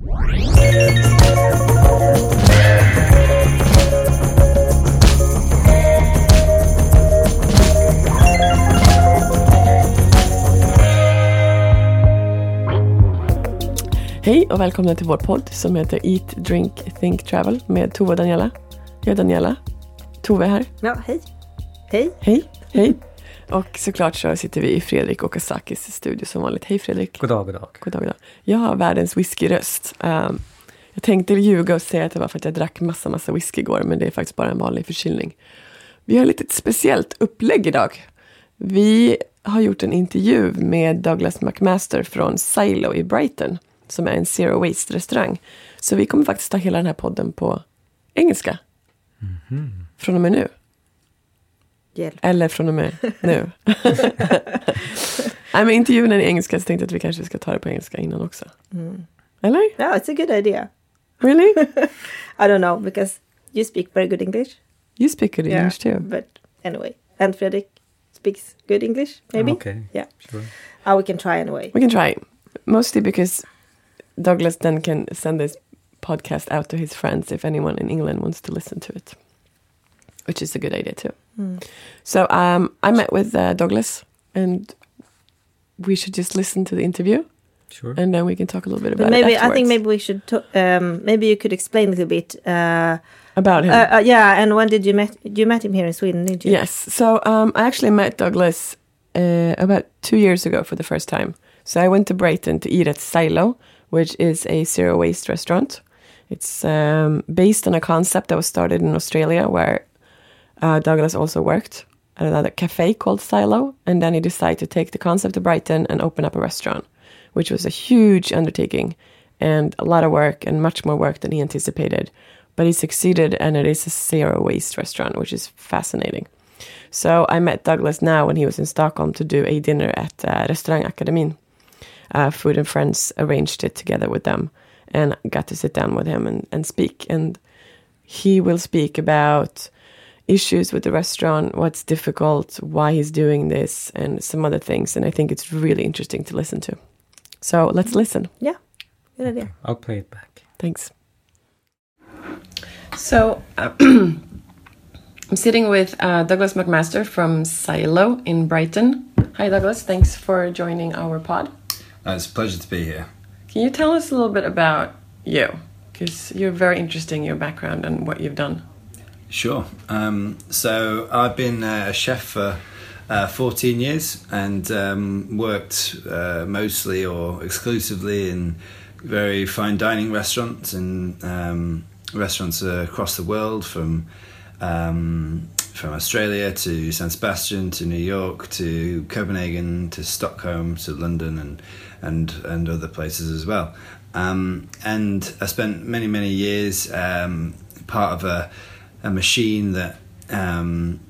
Hej och välkomna till vår podd som heter Eat, Drink, Think, Travel med Tove och Daniela. Jag är Daniela. Tove är här. Ja, hej. Hej. Hej. Hej. Och såklart så sitter vi i Fredrik Okazakis studio som vanligt. Hej Fredrik. God dag, god dag. God dag, god dag. Jag har världens whiskyröst. Um, jag tänkte ljuga och säga att det var för att jag drack massa, massa whisky igår, men det är faktiskt bara en vanlig förkylning. Vi har lite ett speciellt upplägg idag. Vi har gjort en intervju med Douglas McMaster från Silo i Brighton, som är en zero waste-restaurang. Så vi kommer faktiskt ta hela den här podden på engelska. Från och med nu. Hjälp. Eller från och med nu. Nej, men intervjun är i engelska, så tänkte jag att vi kanske ska ta det på engelska innan också. Eller? Yeah, it's a good idea. Really? I don't know because you speak very good English. You speak good English too. But anyway, and Fredrik speaks good English, maybe. Okay. Yeah. Sure. Uh, we can try anyway. We can try. Mostly because Douglas then can send this podcast out to his friends if anyone in England wants to listen to it, which is a good idea too. So um, I met with uh, Douglas, and we should just listen to the interview, Sure. and then we can talk a little bit But about maybe it I think maybe we should. To, um, maybe you could explain a little bit. Uh, about him. uh, uh, yeah, and when did you met? You met him here in Sweden, did you? Yes. So um, I actually met Douglas uh, about two years ago for the first time. So I went to Brighton to eat at Silo, which is a zero waste restaurant. It's um, based on a concept that was started in Australia, where uh, Douglas also worked at another cafe called Silo, and then he decided to take the concept to Brighton and open up a restaurant, which was a huge undertaking and a lot of work and much more work than he anticipated. But he succeeded, and it is a zero waste restaurant, which is fascinating. So I met Douglas now when he was in Stockholm to do a dinner at uh, Restaurangakademin. Uh, Food and Friends arranged it together with them and got to sit down with him and, and speak. And he will speak about issues with the restaurant, what's difficult, why he's doing this, and some other things. And I think it's really interesting to listen to. So let's listen. Yeah. Good idea. I'll play it back. Thanks. So uh, I'm sitting with uh, Douglas McMaster from Silo in Brighton. Hi, Douglas. Thanks for joining our pod. Uh, it's a pleasure to be here. Can you tell us a little bit about you? Because you're very interesting, your background and what you've done. Sure. Um, so I've been uh, a chef for uh, 14 years and um, worked uh, mostly or exclusively in very fine dining restaurants and um, restaurants across the world from um, from Australia to San Sebastian to New York to Copenhagen to Stockholm to London and and and other places as well. Um, and I spent many many years um, part of a a machine that um,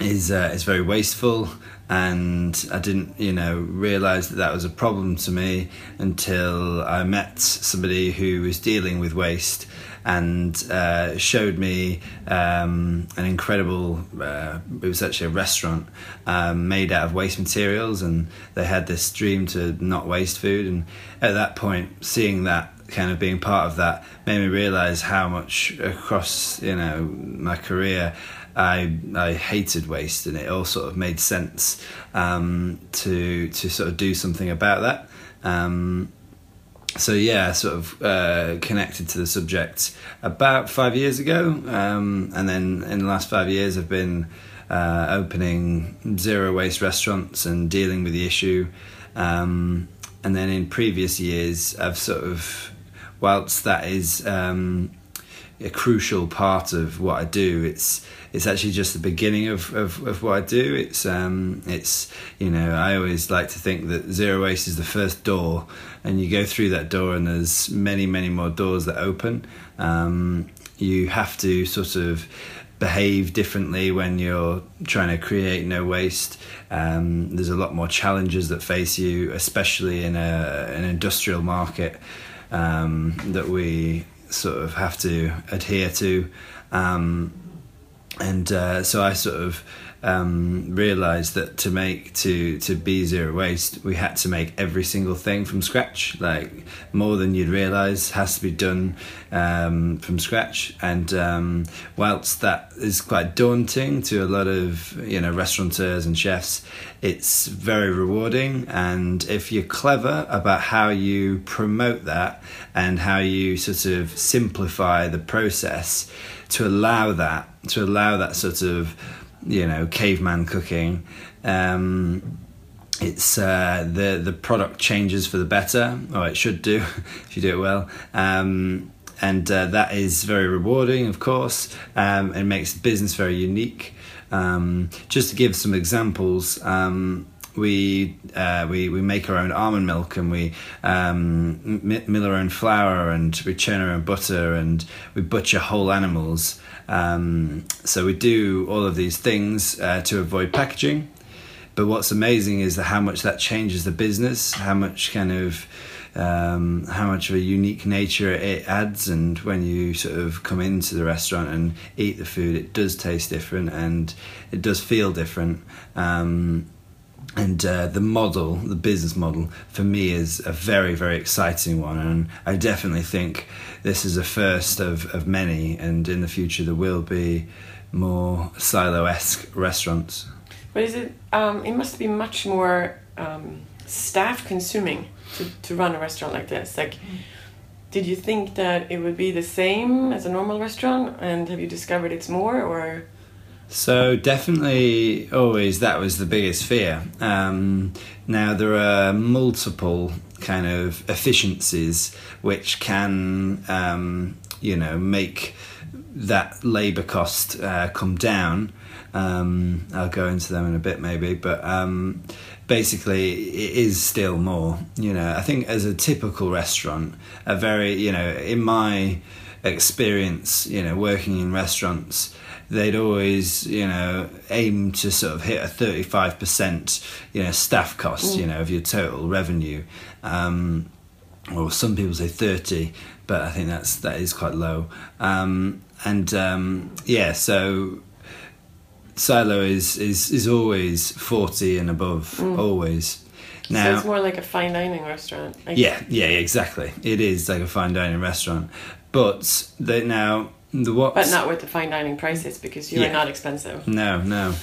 is uh, is very wasteful. And I didn't you know realize that that was a problem to me until I met somebody who was dealing with waste and uh, showed me um, an incredible uh, it was actually a restaurant um, made out of waste materials. And they had this dream to not waste food. And at that point seeing that kind of being part of that made me realize how much across you know my career I I hated waste, and it all sort of made sense um, to to sort of do something about that. Um, so yeah, sort of uh, connected to the subject about five years ago, um, and then in the last five years, I've been uh, opening zero waste restaurants and dealing with the issue. Um, and then in previous years, I've sort of, whilst that is um, a crucial part of what I do, it's it's actually just the beginning of, of, of what I do. It's um, it's you know I always like to think that zero waste is the first door, and you go through that door, and there's many many more doors that open. Um, you have to sort of behave differently when you're trying to create no waste. Um, there's a lot more challenges that face you, especially in a, an industrial market um, that we sort of have to adhere to. Um, and uh, so I sort of um, realized that to make to to be zero waste, we had to make every single thing from scratch. Like more than you'd realize has to be done um, from scratch. And um, whilst that is quite daunting to a lot of you know restaurateurs and chefs, it's very rewarding. And if you're clever about how you promote that and how you sort of simplify the process to allow that to allow that sort of you know caveman cooking. Um, it's uh, the the product changes for the better. Or it should do if you do it well. Um, and uh, that is very rewarding of course. Um, it makes business very unique. Um, just to give some examples um, we uh, we we make our own almond milk and we um, mill our own flour and we churn our own butter and we butcher whole animals um, so we do all of these things uh, to avoid packaging. But what's amazing is how much that changes the business, how much kind of um, how much of a unique nature it adds, and when you sort of come into the restaurant and eat the food, it does taste different and it does feel different. Um, and uh, the model, the business model, for me is a very, very exciting one. And I definitely think this is a first of, of many. And in the future, there will be more silo esque restaurants. But is it? Um, it must be much more um, staff consuming to, to run a restaurant like this. Like, did you think that it would be the same as a normal restaurant? And have you discovered it's more, or? So definitely, always that was the biggest fear. Um, now there are multiple kind of efficiencies which can, um, you know, make that labour cost uh, come down. Um, I'll go into them in a bit, maybe, but um, basically, it is still more. You know, I think as a typical restaurant, a very, you know, in my experience, you know, working in restaurants they'd always, you know, aim to sort of hit a 35%, you know, staff cost, mm. you know, of your total revenue. Um, or some people say 30, but I think that's, that is quite low. Um, and um, yeah, so silo is, is, is always 40 and above, mm. always. Now, so it's more like a fine dining restaurant. yeah, yeah, exactly. It is like a fine dining restaurant, but they, now the what? But not with the fine dining prices because you yeah. are not expensive. No, no.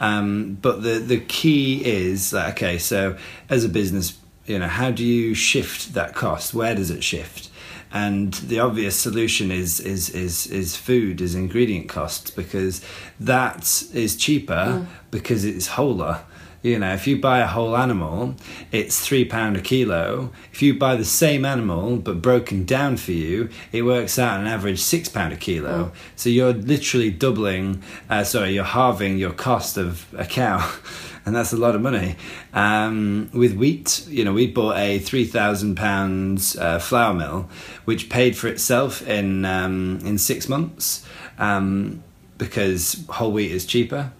Um, but the the key is that okay. So as a business, you know, how do you shift that cost? Where does it shift? And the obvious solution is is is is food, is ingredient costs because that is cheaper mm. because it's wholer you know, if you buy a whole animal, it's three pound a kilo. If you buy the same animal but broken down for you, it works out an average six pound a kilo. Oh. So you're literally doubling. Uh, sorry, you're halving your cost of a cow. and that's a lot of money. Um, with wheat, you know, we bought a three thousand pounds uh, flour mill, which paid for itself in um, in six months um, because whole wheat is cheaper.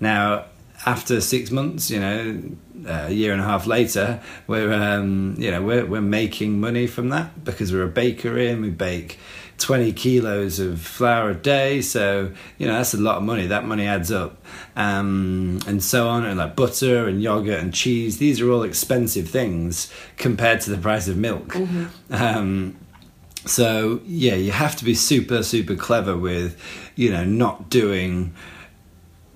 Now, after six months, you know, a year and a half later, we're um, you know we're we're making money from that because we're a bakery and we bake twenty kilos of flour a day. So you know that's a lot of money. That money adds up, um, and so on. And like butter and yogurt and cheese, these are all expensive things compared to the price of milk. Mm-hmm. Um, so yeah, you have to be super super clever with you know not doing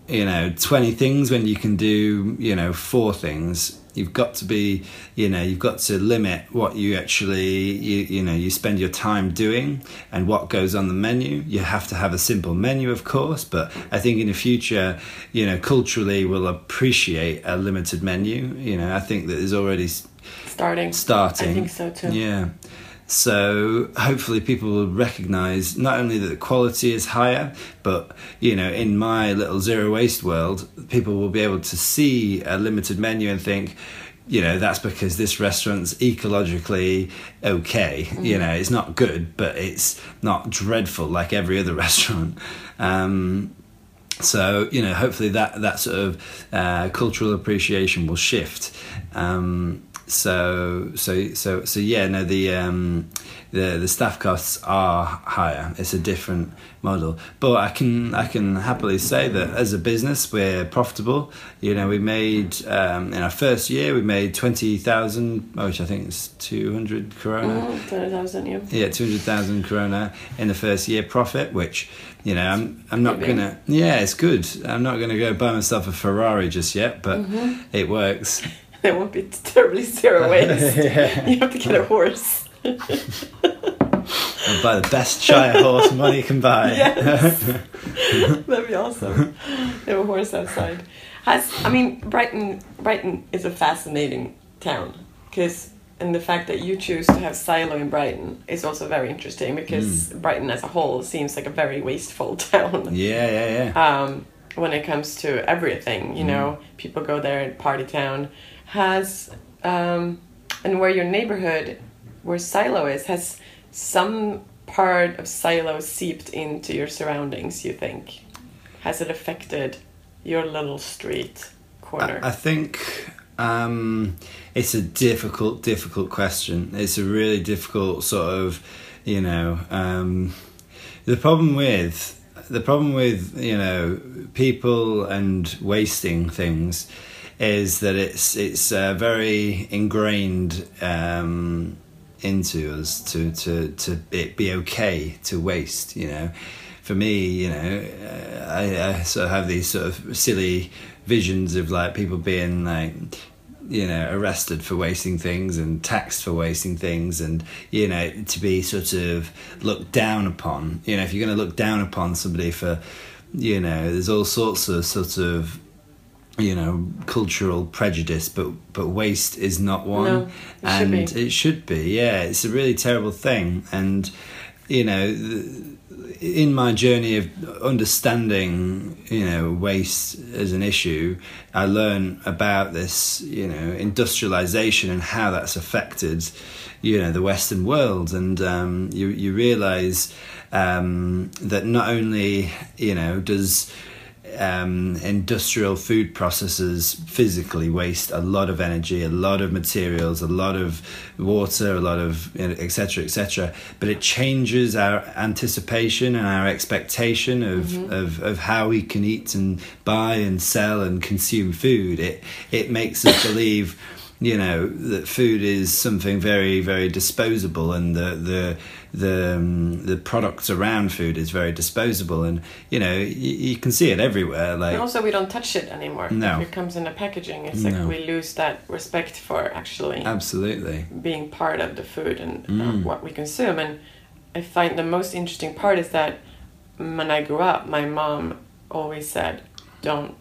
you know 20 things when you can do you know four things. You've got to be you know you've got to limit what you actually you, you know you spend your time doing and what goes on the menu. You have to have a simple menu of course but i think in the future you know culturally we'll appreciate a limited menu. You know i think that is already Starting. starting. I think so too. yeah so hopefully people will recognize not only that the quality is higher but you know in my little zero waste world people will be able to see a limited menu and think you know that's because this restaurant's ecologically okay. You know it's not good but it's not dreadful like every other restaurant. Um, so you know hopefully that that sort of uh, cultural appreciation will shift. Um, so so so so yeah no the um, the the staff costs are higher it's a different model but I can I can happily say that as a business we're profitable you know we made um, in our first year we made 20,000 which I think is 200 corona Mm, 20,000, yeah. yeah, two hundred thousand corona in the first year profit, which you know I'm I'm not Maybe. gonna. Yeah, it's good. I'm not gonna go buy myself a Ferrari just yet, but Mm-hmm. it works. It won't be terribly zero waste. You have to get a horse. I'll buy the best Shire horse money can buy. Yes. That'd be awesome. They have a horse outside. Has I mean Brighton Brighton is a fascinating town because and the fact that you choose to have silo in Brighton is also very interesting because Brighton as a whole seems like a very wasteful town. Yeah, yeah, yeah. um, when it comes to everything. You know, people go there and party town. Has um, and where your neighborhood, where Silo is, has some part of Silo seeped into your surroundings. You think? Has it affected your little street corner? I think um, it's a difficult, difficult question. It's a really difficult sort of, you know, um, the problem with the problem with you know people and wasting things is that it's it's uh, very ingrained um, into us to to to be okay to waste. You know, for me, you know, uh, I, I sort of have these sort of silly visions of like people being like you know arrested for wasting things and taxed for wasting things and you know to be sort of looked down upon you know if you're going to look down upon somebody for you know there's all sorts of sort of you know cultural prejudice but but waste is not one. No, should and be. it should be yeah. It's a really terrible thing. And you know in my journey of understanding you know waste as an issue i learn about this you know industrialization and how that's affected you know the western world. And um, you you realize um, that not only you know does um, industrial food processes physically waste a lot of energy, a lot of materials, a lot of water, a lot of etc. etc. But it changes our anticipation and our expectation of, of, of how we can eat and buy and sell and consume food. It it makes us believe you know that food is something very very disposable and the the the um, the products around food is very disposable and you know you, you can see it everywhere like and also, we don't touch it anymore. No. If it comes in the packaging, it's like we lose that respect for actually absolutely being part of the food and uh, Mm. what we consume. And I find the most interesting part is that when I grew up, my mom always said, "Don't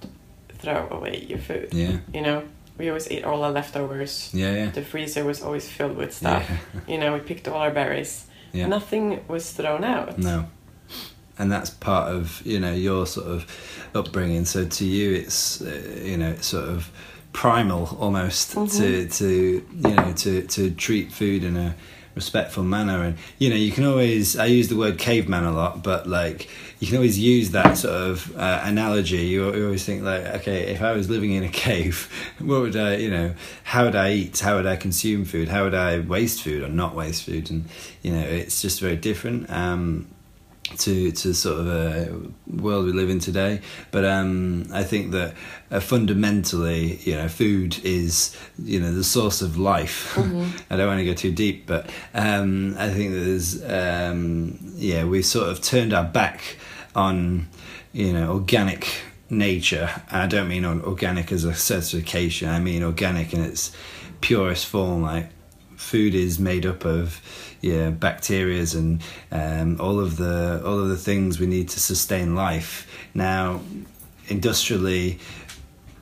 throw away your food." yeah You know, we always ate all our leftovers. yeah yeah The freezer was always filled with stuff. Yeah. You know, we picked all our berries. yeah Nothing was thrown out. no and that's part of you know your sort of upbringing so to you it's uh, you know it's sort of primal almost to to you know to to treat food in a respectful manner. And you know you can always i use the word caveman a lot but like you can always use that sort of uh, analogy. You, you always think like okay if i was living in a cave what would i you know how would i eat? How would i consume food? How would i waste food or not waste food? And you know it's just very different. Um to to sort of a world we live in today. But um, I think that uh, fundamentally, you know, food is you know the source of life. I don't want to go too deep, but um, I think that there's um, yeah we've sort of turned our back on you know organic nature. I don't mean on organic as a certification. I mean organic in its purest form. Like food is made up of yeah bacterias and um, all of the all of the things we need to sustain life. Now, industrially,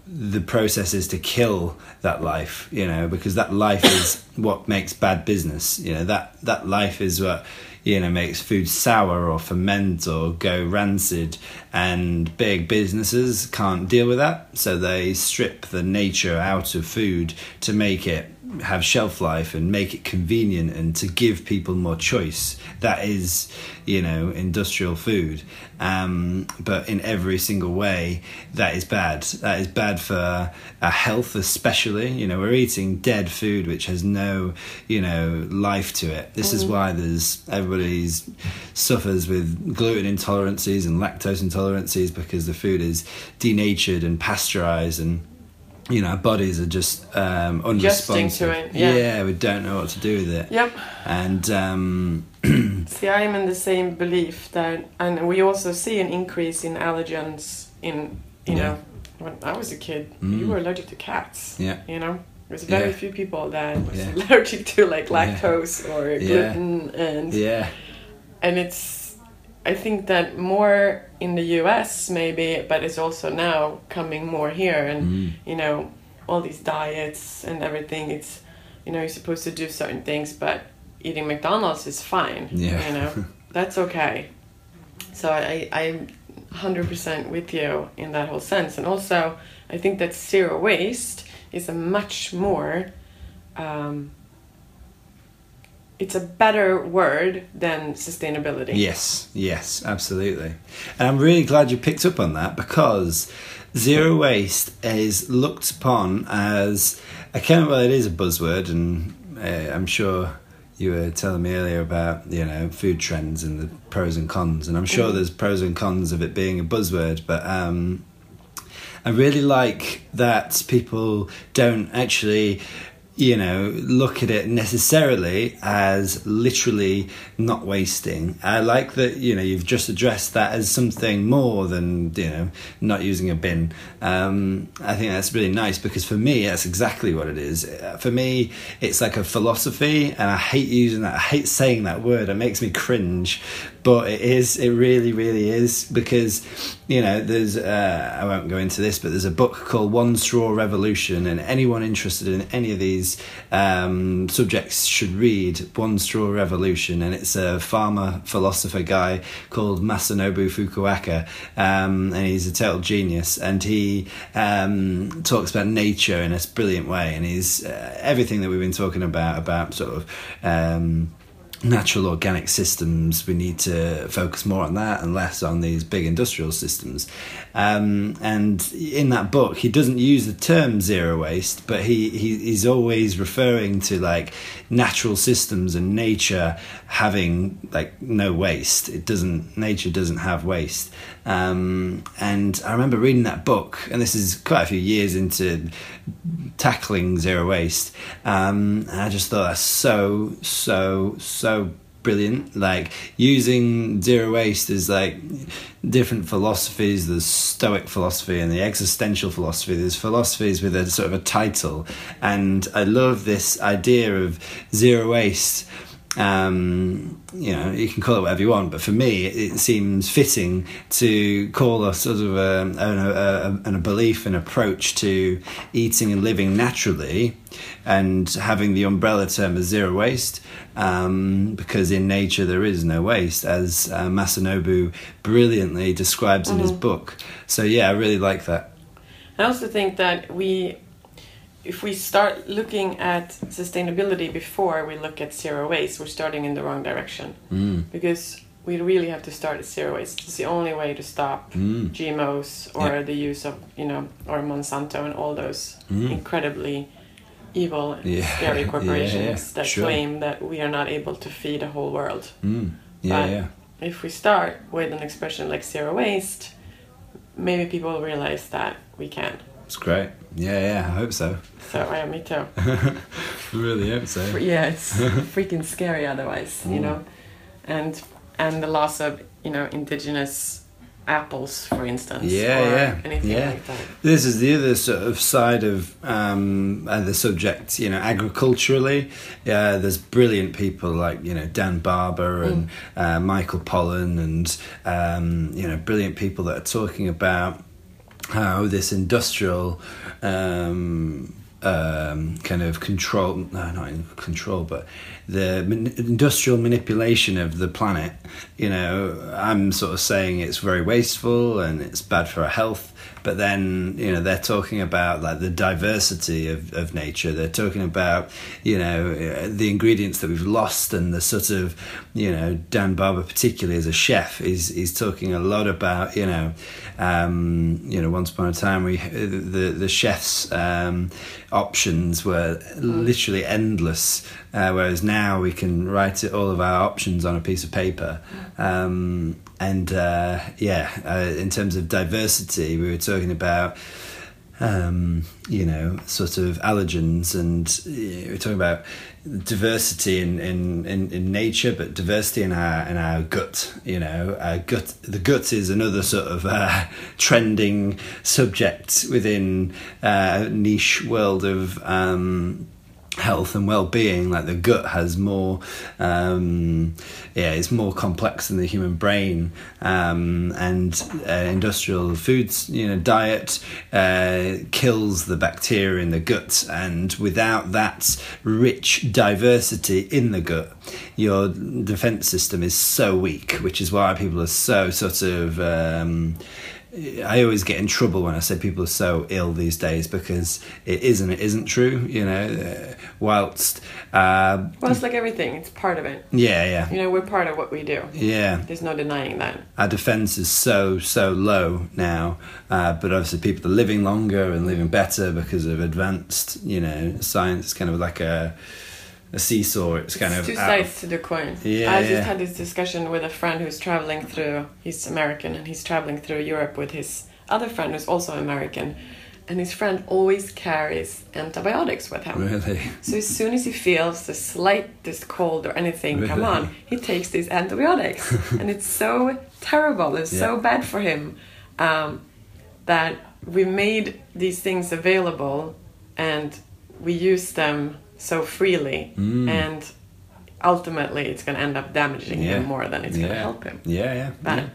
the process is to kill that life, you know, because that life is what makes bad business. You know that that life is what you know makes food sour or ferment or go rancid, and big businesses can't deal with that, so they strip the nature out of food to make it have shelf life and make it convenient and to give people more choice. That is, you know, industrial food. Um, but in every single way, that is bad. That is bad for our health, especially. You know, we're eating dead food which has no, you know, life to it. This is why there's everybody's suffers with gluten intolerances and lactose intolerances because the food is denatured and pasteurized and you know, our bodies are just um, unresponsive. to it, yeah. we don't know what to do with it. Yep. And um, See, I am in the same belief that, and we also see an increase in allergens in, you Yeah. know, when I was a kid, you were allergic to cats. Yeah. You know, there's very Yeah. few people that was Yeah. allergic to like Yeah. lactose or Yeah. gluten, and yeah, and it's. I think that more in the U.S. maybe, but it's also now coming more here, and Mm. you know, all these diets and everything. It's, you know, you're supposed to do certain things, but eating McDonald's is fine. Yeah. You know, that's okay. So I, I'm 100% with you in that whole sense. And also, I think that zero waste is a much more, um, it's a better word than sustainability. yes, yes, absolutely. And I'm really glad you picked up on that because zero waste is looked upon as a kind of well, it is a buzzword, and uh, I'm sure you were telling me earlier about you know food trends and the pros and cons, and I'm sure there's pros and cons of it being a buzzword, but um, I really like that people don't actually, you know, look at it necessarily as literally not wasting. I like that, you know, you've just addressed that as something more than, you know, not using a bin. Um, I think that's really nice because for me, that's exactly what it is. Uh, For me, it's like a philosophy, and I hate using that. I hate saying that word. It makes me cringe, but it is. It really, really is because you know there's. Uh, I won't go into this, but there's a book called One Straw Revolution, and anyone interested in any of these um, subjects should read One Straw Revolution, and it's a farmer philosopher guy called Masanobu Fukuoka, um, and he's a total genius, and he um, talks about nature in a brilliant way, and he's uh, everything that we've been talking about about sort of. Natural organic systems we need to focus more on that and less on these big industrial systems. Um, and in that book he doesn't use the term zero waste but he, he he's always referring to like natural systems and nature having like no waste. It doesn't nature doesn't have waste um, and I remember reading that book and this is quite a few years into tackling zero waste um, and I just thought that's so so so brilliant. Like using zero waste is like different philosophies. There's stoic philosophy and the existential philosophy. There's philosophies with a sort of a title. And I love this idea of zero waste um, you know, you can call it whatever you want, but for me, it, seems fitting to call a sort of a, a, a, a belief and approach to eating and living naturally, and having the umbrella term as zero waste, um, because in nature there is no waste, as uh, Masanobu brilliantly describes in his book. So yeah, I really like that. I also think that we, if we start looking at sustainability before we look at zero waste, we're starting in the wrong direction. Mm. Because we really have to start at zero waste. It's the only way to stop GMOs or Mm. Yeah. the use of, you know, or Monsanto and all those incredibly evil and Mm. Yeah. scary corporations yeah, that sure. claim that we are not able to feed a whole world. Mm. Yeah, But yeah. if we start with an expression like zero waste, maybe people will realize that we can. It's great. Yeah, yeah, I hope so. So yeah, me too. really hope so. yeah, it's freaking scary otherwise, you know. And and the loss of you know indigenous apples, for instance, Yeah, or yeah, anything yeah. like that. This is the other sort of side of um, uh, the subject. You know, agriculturally, uh, there's brilliant people like you know Dan Barber and uh, Michael Pollan, and um, you know, brilliant people that are talking about how this industrial um, um, kind of control no not in control but the man- industrial manipulation of the planet you know i'm sort of saying it's very wasteful and it's bad for our health but then you know they're talking about like the diversity of, of nature. They're talking about you know uh, the ingredients that we've lost and the sort of you know dan barber particularly as a chef is is talking a lot about you know um, you know once upon a time we the the chefs um, options were literally endless uh, whereas now we can write it, all of our options on a piece of paper. Um, and uh, yeah uh, in terms of diversity we were talking about um, you know, sort of allergens, and uh, we're talking about diversity in, in, in, in nature, but diversity in our in our gut. You know, our gut. The gut is another sort of uh, trending subject within uh, a niche world of. Um, health and well-being like the gut has more um yeah it's more complex than the human brain. Um and uh, industrial foods you know diet uh kills the bacteria in the gut. And without that rich diversity in the gut your defense system is so weak which is why people are so sort of um I always get in trouble when I say people are so ill these days because it isn't. It isn't true. You know, uh, whilst uh, Well, it's like everything; it's part of it. yeah, yeah, You know, we're part of what we do. yeah. There's no denying that. Our defense is so so low now, uh, but obviously people are living longer and living better because of advanced. You know, science is kind of like a a seesaw. It's kind It's of two out of- sides to the coin. Yeah, I just yeah. had this discussion with a friend who's traveling through. He's American and he's traveling through Europe with his other friend who's also American, and his friend always carries antibiotics with him. really. So as soon as he feels the slightest cold or anything come on, he takes these antibiotics, and it's so terrible. It's so bad for him um, that we made these things available, and we use them so freely, Mm. and ultimately it's going to end up damaging him more than it's going to help him. Yeah, yeah. Bad. yeah.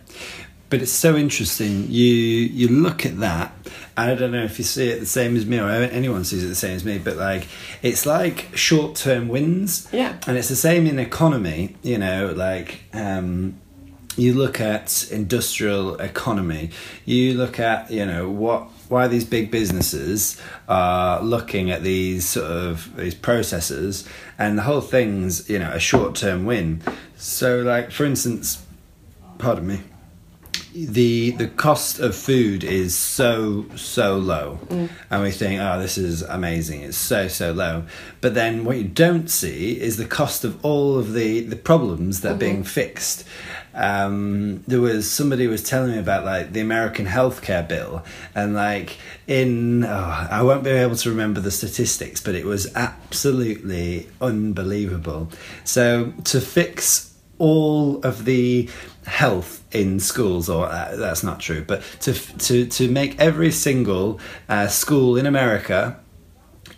But it's so interesting. You you look at that. and I don't know if you see it the same as me or anyone sees it the same as me. But like, it's like short term wins. Yeah. And it's the same in economy. You know, like. Um, you look at industrial economy you look at you know what why are these big businesses are looking at these sort of these processes and the whole thing's you know a short-term win. So like for instance pardon me the the cost of food is so so low. Mm. And we think oh this is amazing. It's so so low. But then what you don't see is the cost of all of the the problems that are being mm-hmm. fixed um, there was somebody was telling me about like the American healthcare bill and like in oh, I won't be able to remember the statistics but it was absolutely unbelievable. So to fix all of the health in schools or uh, that's not true but to to to make every single uh, school in America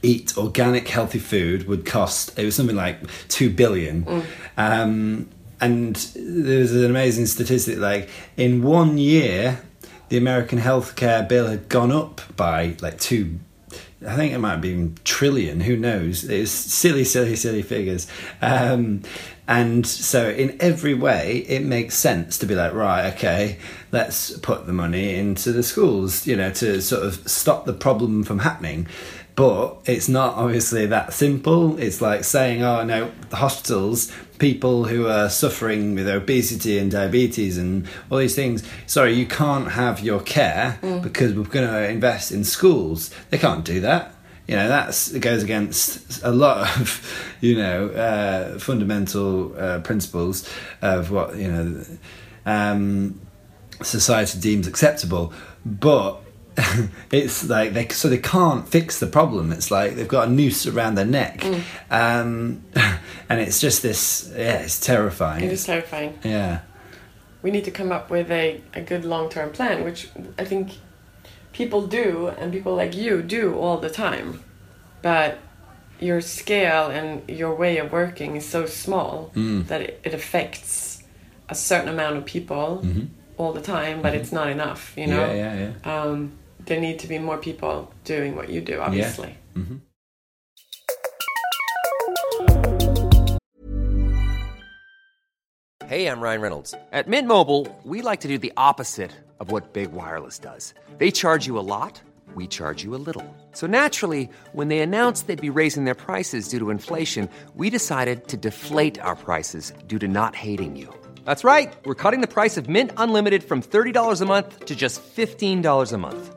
eat organic healthy food would cost it was something like 2 billion. Um, and there's an amazing statistic like in one year the American healthcare bill had gone up by like 2 I think it might have been trillion. Who knows? It's silly, silly, silly figures. Um, and so, in every way, it makes sense to be like, right, okay, let's put the money into the schools, you know, to sort of stop the problem from happening. But it's not obviously that simple. It's like saying, oh no, the hospitals, people who are suffering with obesity and diabetes and all these things, sorry, you can't have your care because we're going to invest in schools. They can't do that. You know, that's it goes against a lot of, you know, uh, fundamental uh, principles of what, you know, um, society deems acceptable. But it's like they so they can't fix the problem. It's like they've got a noose around their neck, um, and it's just this. Yeah, it's terrifying. It is terrifying. Yeah, we need to come up with a, a good long term plan, which I think people do and people like you do all the time. But your scale and your way of working is so small Mm. that it, it affects a certain amount of people all the time, but it's not enough, you know? Mm-hmm. Yeah, yeah, yeah. Um, there need to be more people doing what you do, obviously. Yeah. Hey, I'm Ryan Reynolds. At Mint Mobile, we like to do the opposite of what Big Wireless does. They charge you a lot, we charge you a little. So naturally, when they announced they'd be raising their prices due to inflation, we decided to deflate our prices due to not hating you. That's right. We're cutting the price of Mint Unlimited from $30 a month to just $15 a month.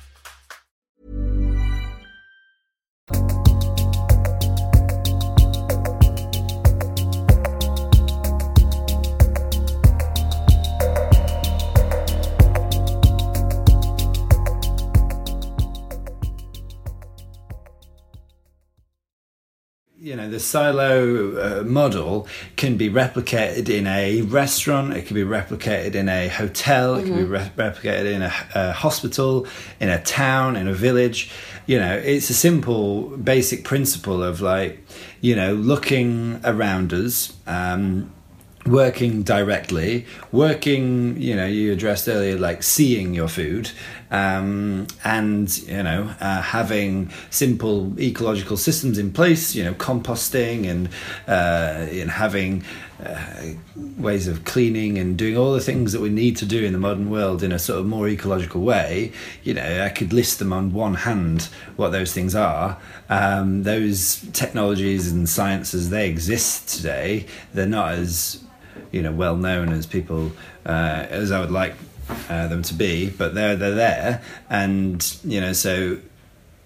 You know the silo uh, model can be replicated in a restaurant it can be replicated in a hotel it can be re- replicated in a, a hospital in a town in a village. You know it's a simple basic principle of like you know looking around us um, working directly working you know you addressed earlier like seeing your food um, and you know uh, having simple ecological systems in place you know composting and uh, and having uh, ways of cleaning and doing all the things that we need to do in the modern world in a sort of more ecological way you know i could list them on one hand what those things are. Um, those technologies and sciences they exist today. They're not as you know well known as people uh, as I would like uh, them to be, but they're they're there, and you know so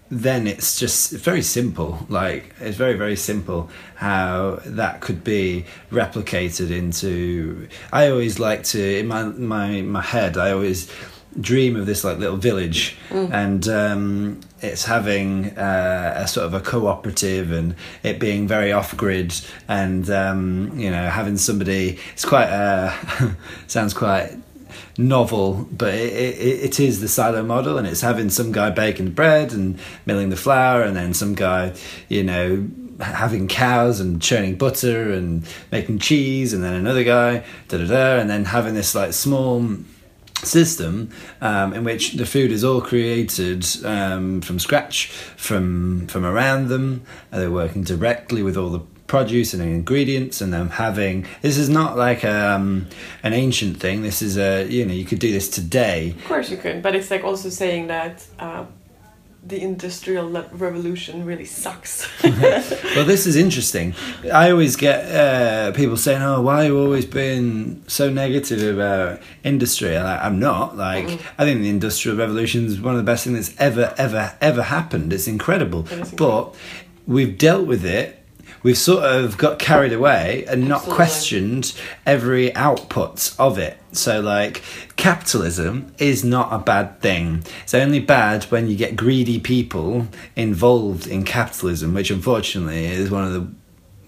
then it's just very simple. Like it's very very simple how that could be replicated into. I always like to in my my my head. I always dream of this like little village. And um, it's having uh, a sort of a cooperative and it being very off grid and um, you know having somebody it's quite uh, sounds quite novel but it, it, it is the silo model and it's having some guy baking the bread and milling the flour and then some guy you know having cows and churning butter and making cheese and then another guy da da da and then having this like small system um, in which the food is all created um, from scratch from from around them. And they're working directly with all the produce and ingredients and then having this is not like um, an ancient thing. This is a you know you could do this today. Of course you could, but it's like also saying that uh, the industrial revolution really sucks. well, this is interesting. I always get uh, people saying, "Oh, why are you always being so negative about industry?" I'm not. Like, I think the industrial revolution is one of the best things that's ever, ever, ever happened. It's incredible. is But we've dealt with it. We've sort of got carried away and not Absolutely. questioned every output of it. So, like, capitalism is not a bad thing. It's only bad when you get greedy people involved in capitalism, which unfortunately is one of the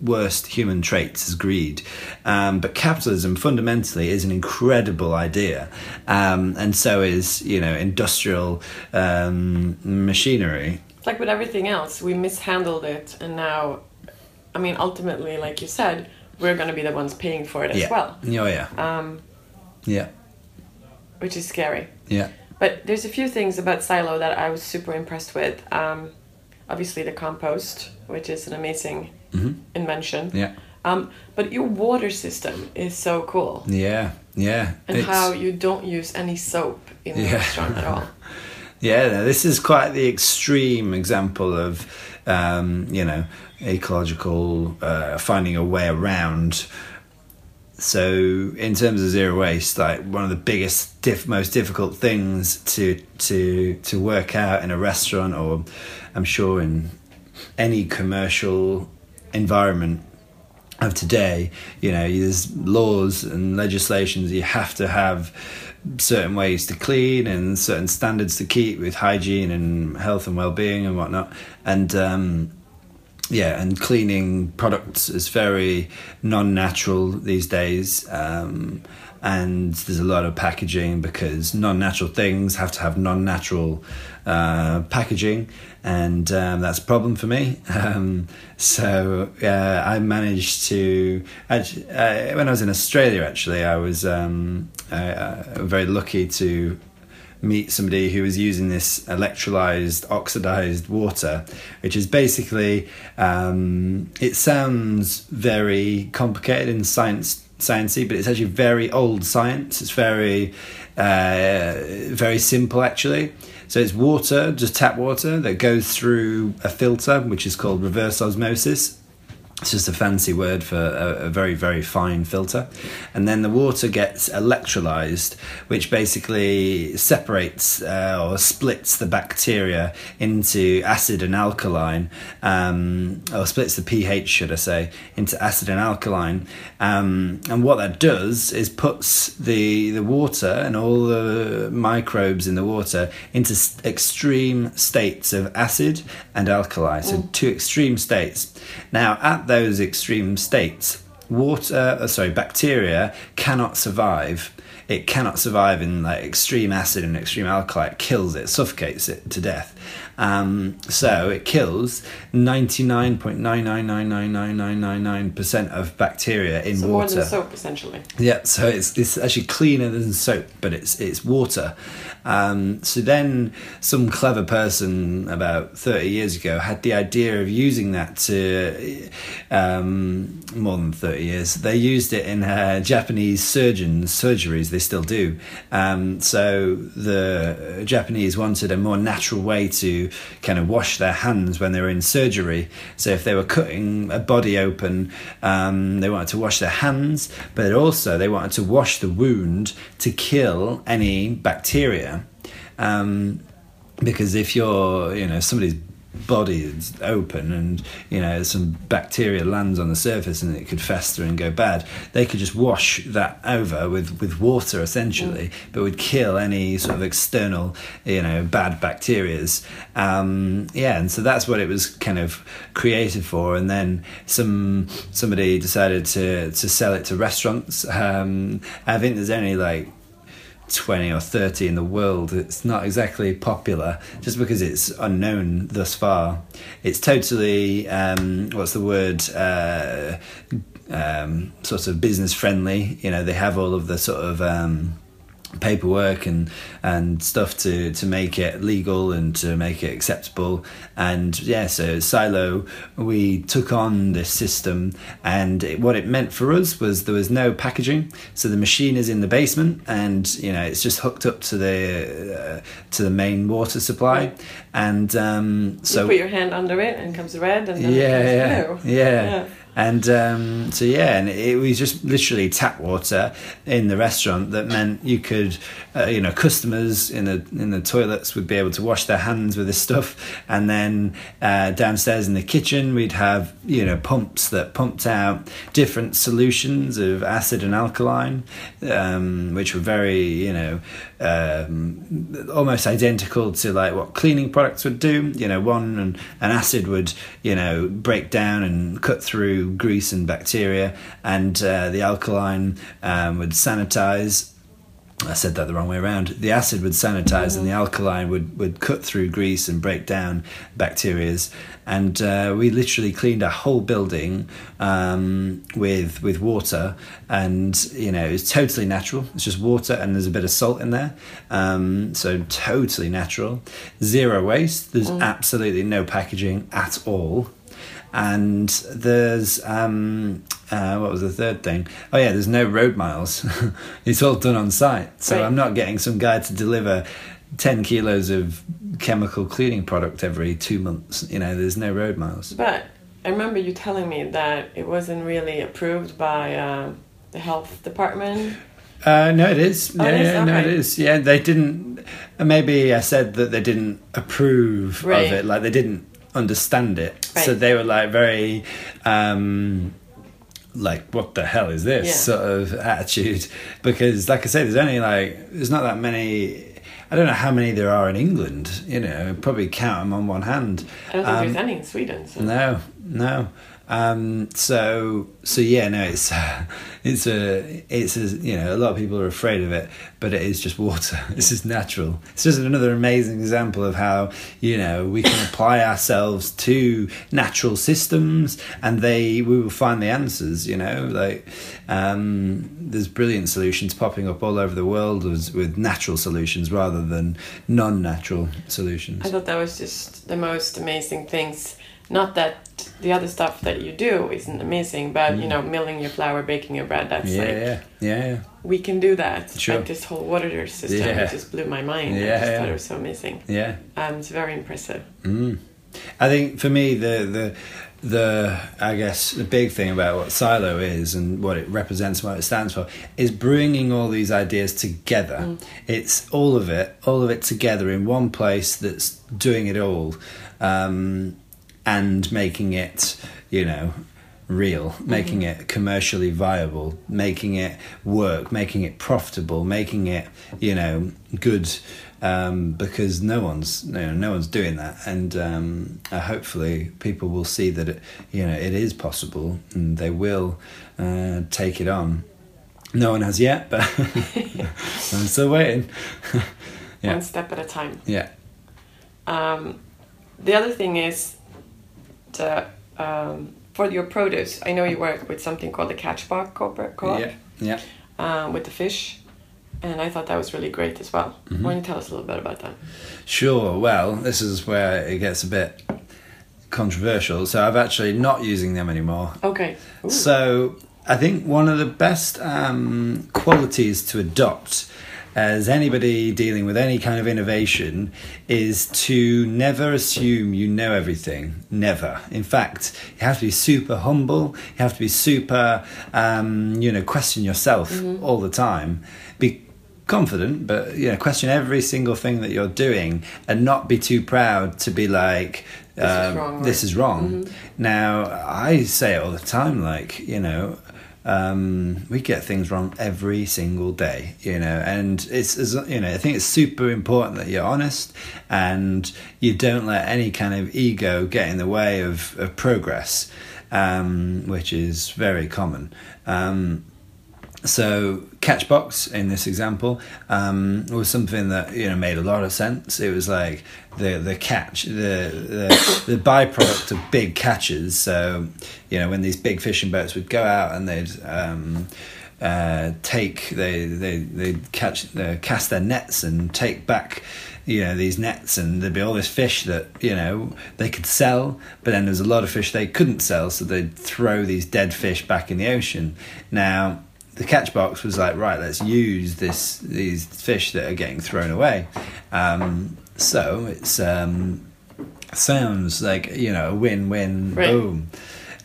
worst human traits is greed. Um, but capitalism fundamentally is an incredible idea, um, and so is you know industrial um, machinery. like with everything else, we mishandled it, and now, I mean, ultimately, like you said, we're going to be the ones paying for it as yeah. well, Oh yeah. um, yeah. which is scary. Yeah. But there's a few things about Silo that I was super impressed with. Um, obviously, the compost, which is an amazing invention. Mm-hmm. Yeah. Um, but your water system is so cool, Yeah. Yeah. and how you don't use any soap in the Yeah. restaurant at all. Yeah, this is quite the extreme example of, um, you know, ecological uh, finding a way around. So, in terms of zero waste, like one of the biggest, diff- most difficult things to to to work out in a restaurant, or I'm sure in any commercial environment of today, you know, there's laws and legislations. You have to have certain ways to clean and certain standards to keep with hygiene and health and well-being and whatnot. And um, yeah, and cleaning products is very non-natural these days. Um, and there's a lot of packaging because non-natural things have to have non-natural uh, packaging, and um, that's a problem for me. Um, so uh, I managed to. Uh, when I was in Australia, actually, I was um, uh, very lucky to meet somebody who was using this electrolyzed oxidized water which is basically um, it sounds very complicated in science sciencey but it's actually very old science. It's very uh, very simple actually. So it's water just tap water that goes through a filter which is called reverse osmosis it's just a fancy word for a, a, very, very fine filter. And then the water gets electrolyzed, which basically separates uh, or splits the bacteria into acid and alkaline, um, or splits the pH, should I say, into acid and alkaline. Um, and what that does is puts the, the water and all the microbes in the water into extreme states of acid and alkali. So, two extreme states. Now, at those extreme states, water, uh, sorry, bacteria cannot survive it cannot survive in like extreme acid and extreme alkali. It kills it, suffocates it to death. Um, so it kills 99.9999999% of bacteria in so water. More than soap, essentially. Yeah, so it's, it's actually cleaner than soap, but it's, it's water. Um, so then some clever person about 30 years ago had the idea of using that to, um, more than 30 years, they used it in uh, Japanese surgeons' surgeries they still do. Um, so the Japanese wanted a more natural way to kind of wash their hands when they were in surgery. So if they were cutting a body open, um, they wanted to wash their hands, but also they wanted to wash the wound to kill any bacteria. Um, because if you're, you know, somebody's body is open and you know some bacteria lands on the surface and it could fester and go bad. They could just wash that over with with water essentially mm. but would kill any sort of external you know bad bacterias. Um, yeah and so that's what it was kind of created for. And then some somebody decided to to sell it to restaurants. Um, i think there's only like 20 or 30 in the world. It's not exactly popular just because it's unknown thus far. It's totally, um, what's the word? Uh, um, sort of business friendly. You know, they have all of the sort of. Um, paperwork and and stuff to to make it legal and to make it acceptable. And yeah so silo we took on this system and it, what it meant for us was there was no packaging. So the machine is in the basement and you know it's just hooked up to the uh, to the main water supply. And um, so you put your hand under it and comes red and then yeah, yeah, yeah, yeah and um, so yeah, and it was just literally tap water in the restaurant that meant you could, uh, you know, customers in the in the toilets would be able to wash their hands with this stuff, and then uh, downstairs in the kitchen we'd have you know pumps that pumped out different solutions of acid and alkaline, um, which were very you know um, almost identical to like what cleaning products would do. You know, one an, an acid would you know break down and cut through grease and bacteria, and uh, the alkaline um, would sanitize. I said that the wrong way around. The acid would sanitize, and the alkaline would, would cut through grease and break down bacterias. And uh, we literally cleaned a whole building um, with with water, and you know it's totally natural. It's just water, and there's a bit of salt in there, um, so totally natural. Zero waste. There's mm. absolutely no packaging at all and there's um, uh, what was the third thing? Oh yeah, there's no road miles. it's all done on site, so right. I'm not getting some guy to deliver ten kilos of chemical cleaning product every two months. You know, there's no road miles. But I remember you telling me that it wasn't really approved by uh, the health department. Uh, no, it is. Oh, yeah, it is? yeah, no, it Okay. is. Yeah, they didn't. Maybe I said that they didn't approve Right. of it. Like they didn't understand it. So they were like very, um, like what the hell is this Yeah. sort of attitude? Because, like I say, there's only like there's not that many. I don't know how many there are in England. You know, probably count them on one hand. I don't think Um, there's any in Sweden. So. no, no. Um, so, so yeah, no, it's it's a it's a you know a lot of people are afraid of it, but it is just water. This is natural. It's just another amazing example of how you know we can apply ourselves to natural systems, and they we will find the answers. You know, like um, there's brilliant solutions popping up all over the world with, with natural solutions rather than non-natural solutions. I thought that was just the most amazing things. Not that the other stuff that you do isn't amazing, but you know, milling your flour, baking your bread, that's Mm. yeah, like yeah, yeah, yeah. we can do that. Sure. Like this whole water system, Yeah. just blew my mind. I Yeah, just yeah. thought it was so amazing. yeah. Um, it's very impressive. I think for me the the the I guess the big thing about what silo is and what it represents, and what it stands for, is bringing all these ideas together. It's all of it, all of it together in one place that's doing it all, um, and making it, you know, real, making it commercially viable, making it work, making it profitable, making it, you know, good. Um, because no one's you know, no one's doing that, and um, uh, hopefully people will see that it, you know it is possible, and they will uh, take it on. No one has yet, but I'm still waiting. Yeah. One step at a time. yeah, Um, the other thing is the um, for your produce. I know you work with something called the Catchbox co-op yeah, yeah. um, with the fish, and I thought that was really great as well. Mm-hmm. Why don't you tell us a little bit about that? Sure. Well, this is where it gets a bit controversial. So I've actually not using them anymore. Okay. Ooh. So I think one of the best um, qualities to adopt as anybody dealing with any kind of innovation is to never assume you know everything. Never. In fact, you have to be super humble. You have to be super, um, you know, question yourself all the time. Be confident, but you know, question every single thing that you're doing, and not be too proud to be like, This is um, wrong, this is wrong. Now, I say it all the time, like, you know, um, we get things wrong every single day, you know, and it's, it's, you know, I think it's super important that you're honest and you don't let any kind of ego get in the way of, of progress, um, which is very common. Um, so catchbox in this example um, was something that you know made a lot of sense. It was like the the catch the the, the byproduct of big catches. So you know when these big fishing boats would go out and they'd um, uh, take they they they catch uh, cast their nets and take back you know these nets and there'd be all this fish that you know they could sell but then there's a lot of fish they couldn't sell so they'd throw these dead fish back in the ocean now the Catchbox was like right let's use this these fish that are getting thrown away um, so it's um, sounds like you know a win-win Right. boom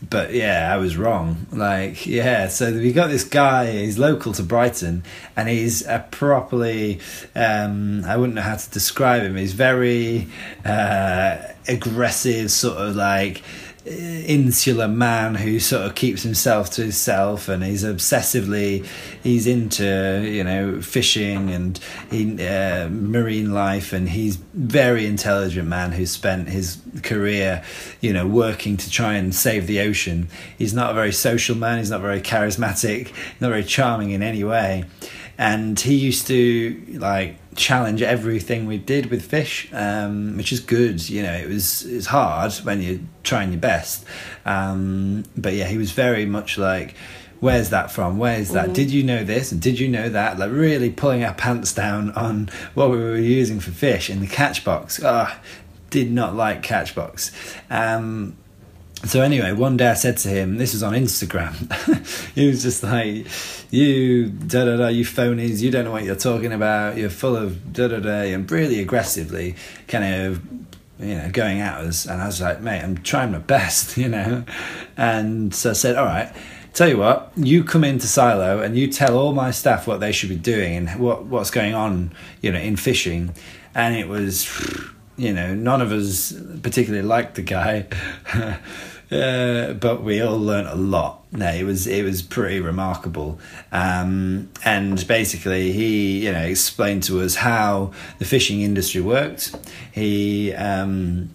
but yeah, I was wrong. Like, yeah, so we got this guy, he's local to Brighton, and he's a properly, um, I wouldn't know how to describe him. He's very uh, aggressive, sort of like insular man who sort of keeps himself to himself and he's obsessively he's into you know fishing and he, uh, marine life and he's very intelligent man who spent his career you know working to try and save the ocean. He's not a very social man he's not very charismatic not very charming in any way. And he used to like challenge everything we did with fish, um, which is good. You know, it was it's hard when you're trying your best, um, but yeah, he was very much like. Where's that from? Where's that? Did you know this? And did you know that? Like really pulling our pants down on what we were using for fish in the Catchbox. Ah, did not like Catchbox. Um, so anyway, one day I said to him, this was on Instagram. he was just like, "You da da da, you phonies, you don't know what you're talking about. You're full of da da da," and really aggressively, kind of, you know, going at us. And I was like, "Mate, I'm trying my best," you know. And so I said, "All right." Tell you what, you come into Silo and you tell all my staff what they should be doing and what what's going on, you know, in fishing. And it was, you know, none of us particularly liked the guy. Uh, but we all learnt a lot. No, it was it was pretty remarkable, um, and basically he you know explained to us how the fishing industry worked. He um,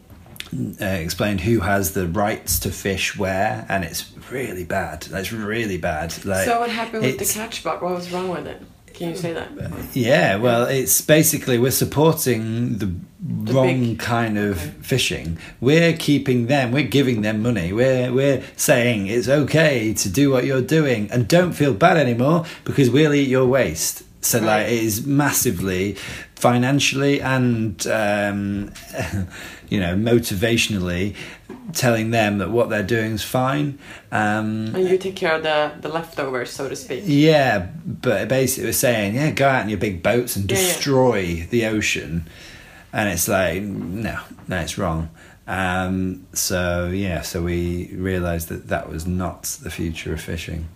uh, explained who has the rights to fish where, and it's really bad. That's really bad. Like, so what happened with the Catchbox? What was wrong with it? Can you say that? Yeah, well, it's basically we're supporting the, wrong big- kind of fishing. We're keeping them, we're giving them money. We're we're saying it's okay to do what you're doing and don't feel bad anymore because we'll eat your waste. So like it is massively financially and um, you know motivationally telling them that what they're doing is fine. Um, And you take care of the, the leftovers, so to speak. yeah, but basically we're saying, yeah, go out in your big boats and Yeah, yeah. destroy the ocean, and it's like, no, no, it's wrong. Um, so yeah, so we realised that that was not the future of fishing.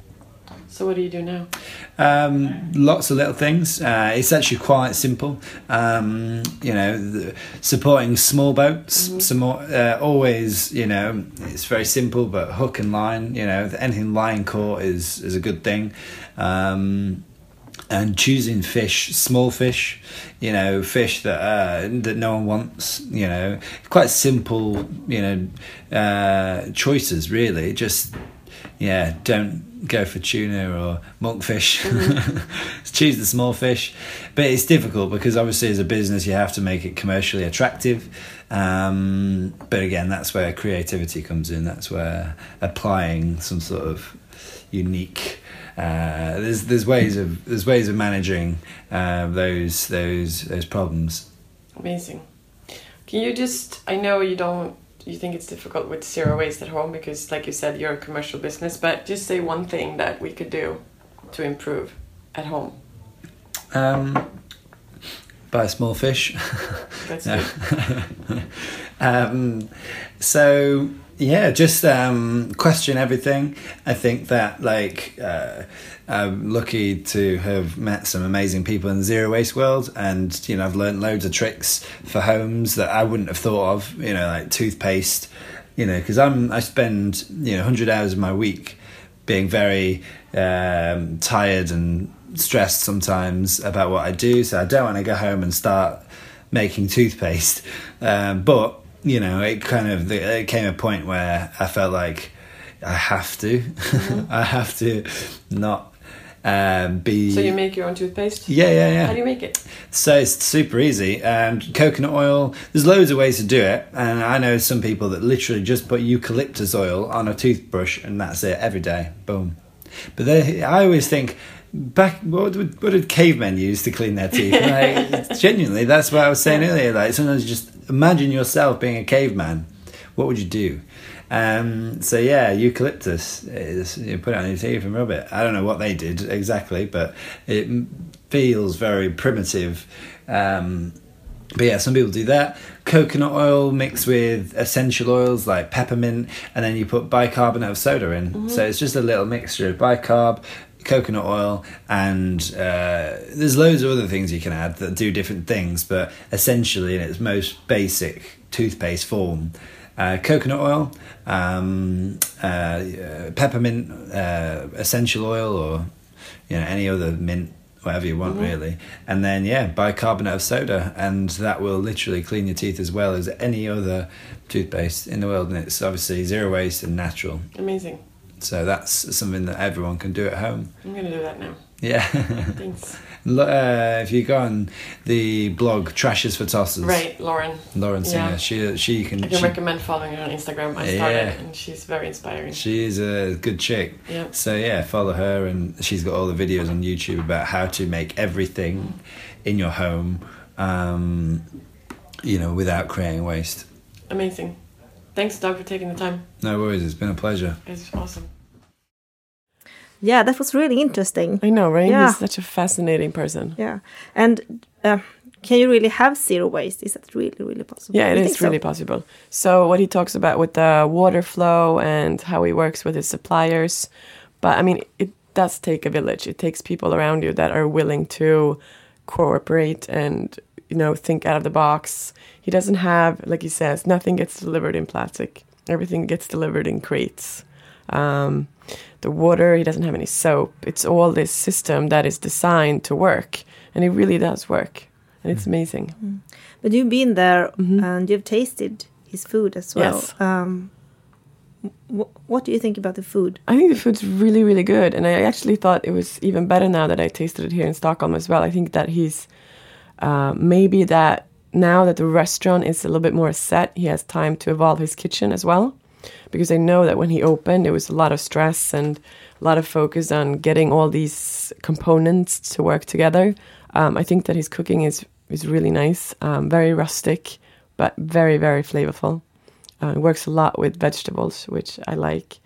So what do you do now? Um, lots of little things. Uh, it's actually quite simple. Um, you know, the, supporting small boats. Some more, uh, always, you know, it's very simple, but hook and line. You know, anything line caught is is a good thing. Um, and choosing fish, small fish, you know, fish that uh, that no one wants, you know, quite simple, you know, uh, choices really. Just yeah, don't go for tuna or monkfish. Choose the small fish, but it's difficult because obviously as a business you have to make it commercially attractive. Um, but again, that's where creativity comes in. That's where applying some sort of unique. Uh, there's there's ways of there's ways of managing uh, those those those problems. Amazing. Can you just? I know you don't. You think it's difficult with zero waste at home because, like you said, you're a commercial business. But just say one thing that we could do to improve at home. Um, buy small fish. That's good. um, so yeah, just um, question everything. I think that like uh, I'm lucky to have met some amazing people in the zero waste world, and you know I've learned loads of tricks for homes that I wouldn't have thought of. You know, like toothpaste. You know, because I'm I spend you know hundred hours of my week being very um, tired and stressed sometimes about what I do. So I don't want to go home and start making toothpaste. Um, but you know, it kind of it came a point where I felt like I have to, I have to not um, be. So you make your own toothpaste? Yeah, yeah, yeah. How do you make it? So it's super easy. Um, coconut oil. There's loads of ways to do it, and I know some people that literally just put eucalyptus oil on a toothbrush, and that's it every day. Boom. But they, I always think back. What, would- what did cavemen use to clean their teeth? Like, genuinely, that's what I was saying earlier. Like sometimes just imagine yourself being a caveman. What would you do? Um, so yeah, eucalyptus is you put it on your teeth and rub it. I don't know what they did exactly, but it feels very primitive. Um, but yeah, some people do that. Coconut oil mixed with essential oils like peppermint, and then you put bicarbonate of soda in. So it's just a little mixture of bicarb, coconut oil, and uh, there's loads of other things you can add that do different things. But essentially, in its most basic toothpaste form, uh, coconut oil, um, uh, uh, peppermint, uh, essential oil, or you know any other mint whatever you want really. And then yeah bicarbonate of soda. And that will literally clean your teeth as well as any other toothpaste in the world. And it's obviously zero waste and natural. Amazing. so that's something that everyone can do at home. I'm gonna do that now. yeah. Thanks. Uh, if you go on the blog Trash is for Tossers Right, Lauren. lauren singer Yeah. she she can I can she, recommend following her on Instagram. I started, Yeah. and she's very inspiring. She is a good chick. Yeah. So yeah, follow her, and she's got all the videos on YouTube about how to make everything in your home, um, you know, without creating waste. Amazing. Thanks, Doug, for taking the time. No worries. It's been a pleasure. It's awesome. Yeah, that was really interesting. I know, right? Yeah. He's such a fascinating person. Yeah, and uh, can you really have zero waste? Is that really, really possible? Yeah, it You is think so? really possible. So what he talks about with the water flow and how he works with his suppliers, but I mean, it does take a village. It takes people around you that are willing to cooperate and you know think out of the box. He doesn't have, like he says, nothing gets delivered in plastic. Everything gets delivered in crates. Um, the water, he doesn't have any soap. It's all this system that is designed to work, and it really does work, and it's amazing. But you've been there and you've tasted his food as well. Yes. Um, what do you think about the food? I think the food's really, really good, and I actually thought it was even better now that I tasted it here in Stockholm as well. I think that he's uh, maybe that now that the restaurant is a little bit more set, he has time to evolve his kitchen as well. Because I know that when he opened, it was a lot of stress and a lot of focus on getting all these components to work together. Um, I think that his cooking is is really nice, um, very rustic, but very, very flavorful. Uh, works a lot with vegetables, which I like.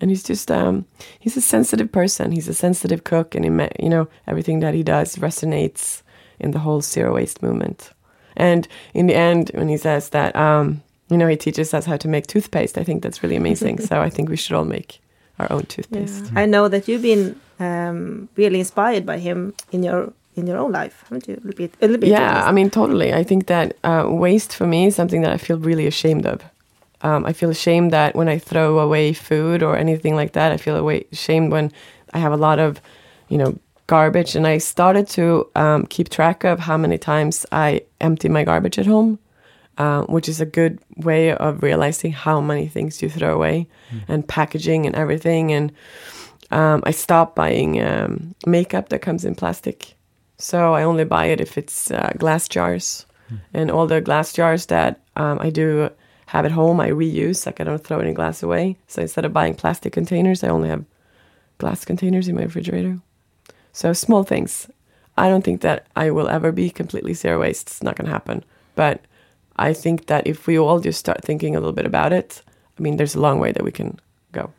And he's just um, he's a sensitive person. He's a sensitive cook, and he you know everything that he does resonates in the whole zero waste movement. And in the end, when he says that um, you know he teaches us how to make toothpaste, I think that's really amazing. so I think we should all make our own toothpaste. I know that you've been um, really inspired by him in your in your own life, haven't you? A little bit. A little bit Yeah. I mean, totally. I think that uh, waste for me is something that I feel really ashamed of. Um, I feel ashamed that when I throw away food or anything like that, I feel away, ashamed when I have a lot of, you know, garbage. And I started to um, keep track of how many times I empty my garbage at home, um, which is a good way of realizing how many things you throw away and packaging and everything. And um, I stopped buying um, makeup that comes in plastic. So I only buy it if it's uh, glass jars. And all the glass jars that um, I do have at home, I reuse. Like I don't throw any glass away. So instead of buying plastic containers, I only have glass containers in my refrigerator. So small things. I don't think that I will ever be completely zero waste. It's not going to happen. But I think that if we all just start thinking a little bit about it, I mean, there's a long way that we can go.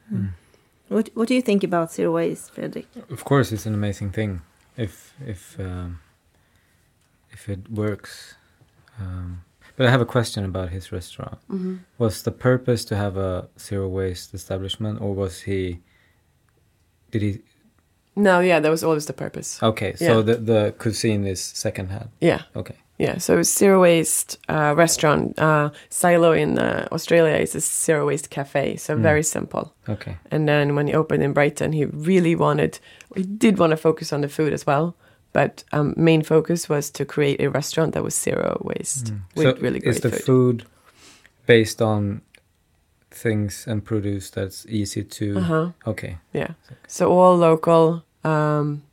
What What do you think about zero waste, Fredrik? Of course, it's an amazing thing if if um, if it works. Um, but I have a question about his restaurant. Was the purpose to have a zero waste establishment, or was he? Did he? No, yeah, that was always the purpose. Okay, so Yeah. the the cuisine is second hand. Yeah. Okay. Yeah, so zero waste uh, restaurant. Uh, Silo in uh, Australia is a zero waste cafe, so very simple. Okay. And then when he opened in Brighton, he really wanted, he did want to focus on the food as well, but um, main focus was to create a restaurant that was zero waste with so really great is the food. food based on things and produce that's easy to? Uh-huh. Okay. Yeah, so all local. Um,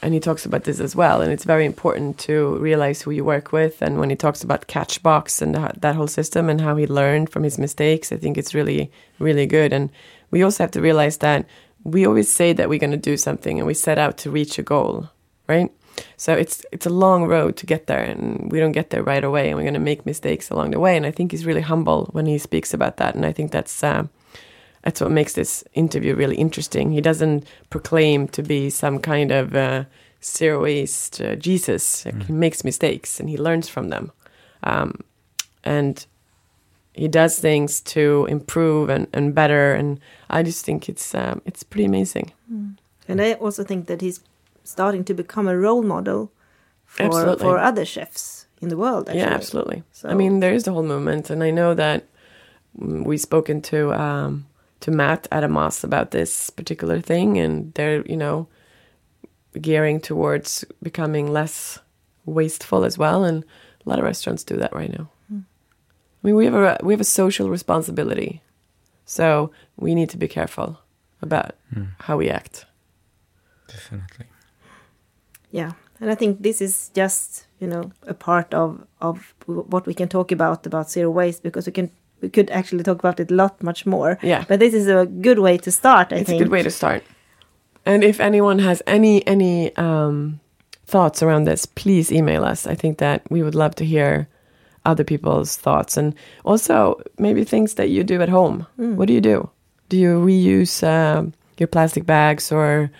and he talks about this as well, and it's very important to realize who you work with. And when he talks about Catchbox and that, whole system and how he learned from his mistakes, I think it's really, really good. And we also have to realize that we always say that we're going to do something and we set out to reach a goal, right? So it's it's a long road to get there, and we don't get there right away, and we're going to make mistakes along the way. And I think he's really humble when he speaks about that, and I think that's. Uh, that's what makes this interview really interesting. He doesn't proclaim to be some kind of uh, zero waste uh, Jesus. Like, He makes mistakes and he learns from them, um, and he does things to improve and, and better. And I just think it's um, it's pretty amazing. And I also think that he's starting to become a role model for Absolutely. for other chefs in the world. Actually. Yeah, absolutely. So- I mean, there is the whole movement, and I know that mm, we've spoken to um, to Matt Adamas about this particular thing, and they're you know gearing towards becoming less wasteful as well, and a lot of restaurants do that right now. I mean, we have a we have a social responsibility, so we need to be careful about hmm. how we act. Definitely. Yeah, and I think this is just you know a part of of what we can talk about about zero waste because we can we could actually talk about it a lot much more. Yeah. but this is a good way to start. I it's think It's a good way to start. And if anyone has any any um, thoughts around this, please email us. I think that we would love to hear other people's thoughts and also maybe things that you do at home. What do you do? Do you reuse um, your plastic bags or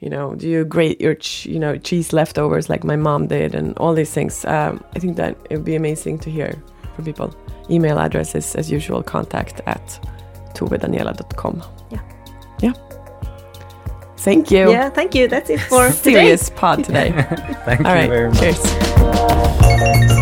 you know do you grate your ch- you know cheese leftovers like my mom did and all these things? Um, I think that it would be amazing to hear from people. Email address is as usual contact at tovedaniela.com. Yeah. Yeah. Thank you. Yeah, thank you. That's it for today. Serious pod today. Thank All you right. very much. Cheers.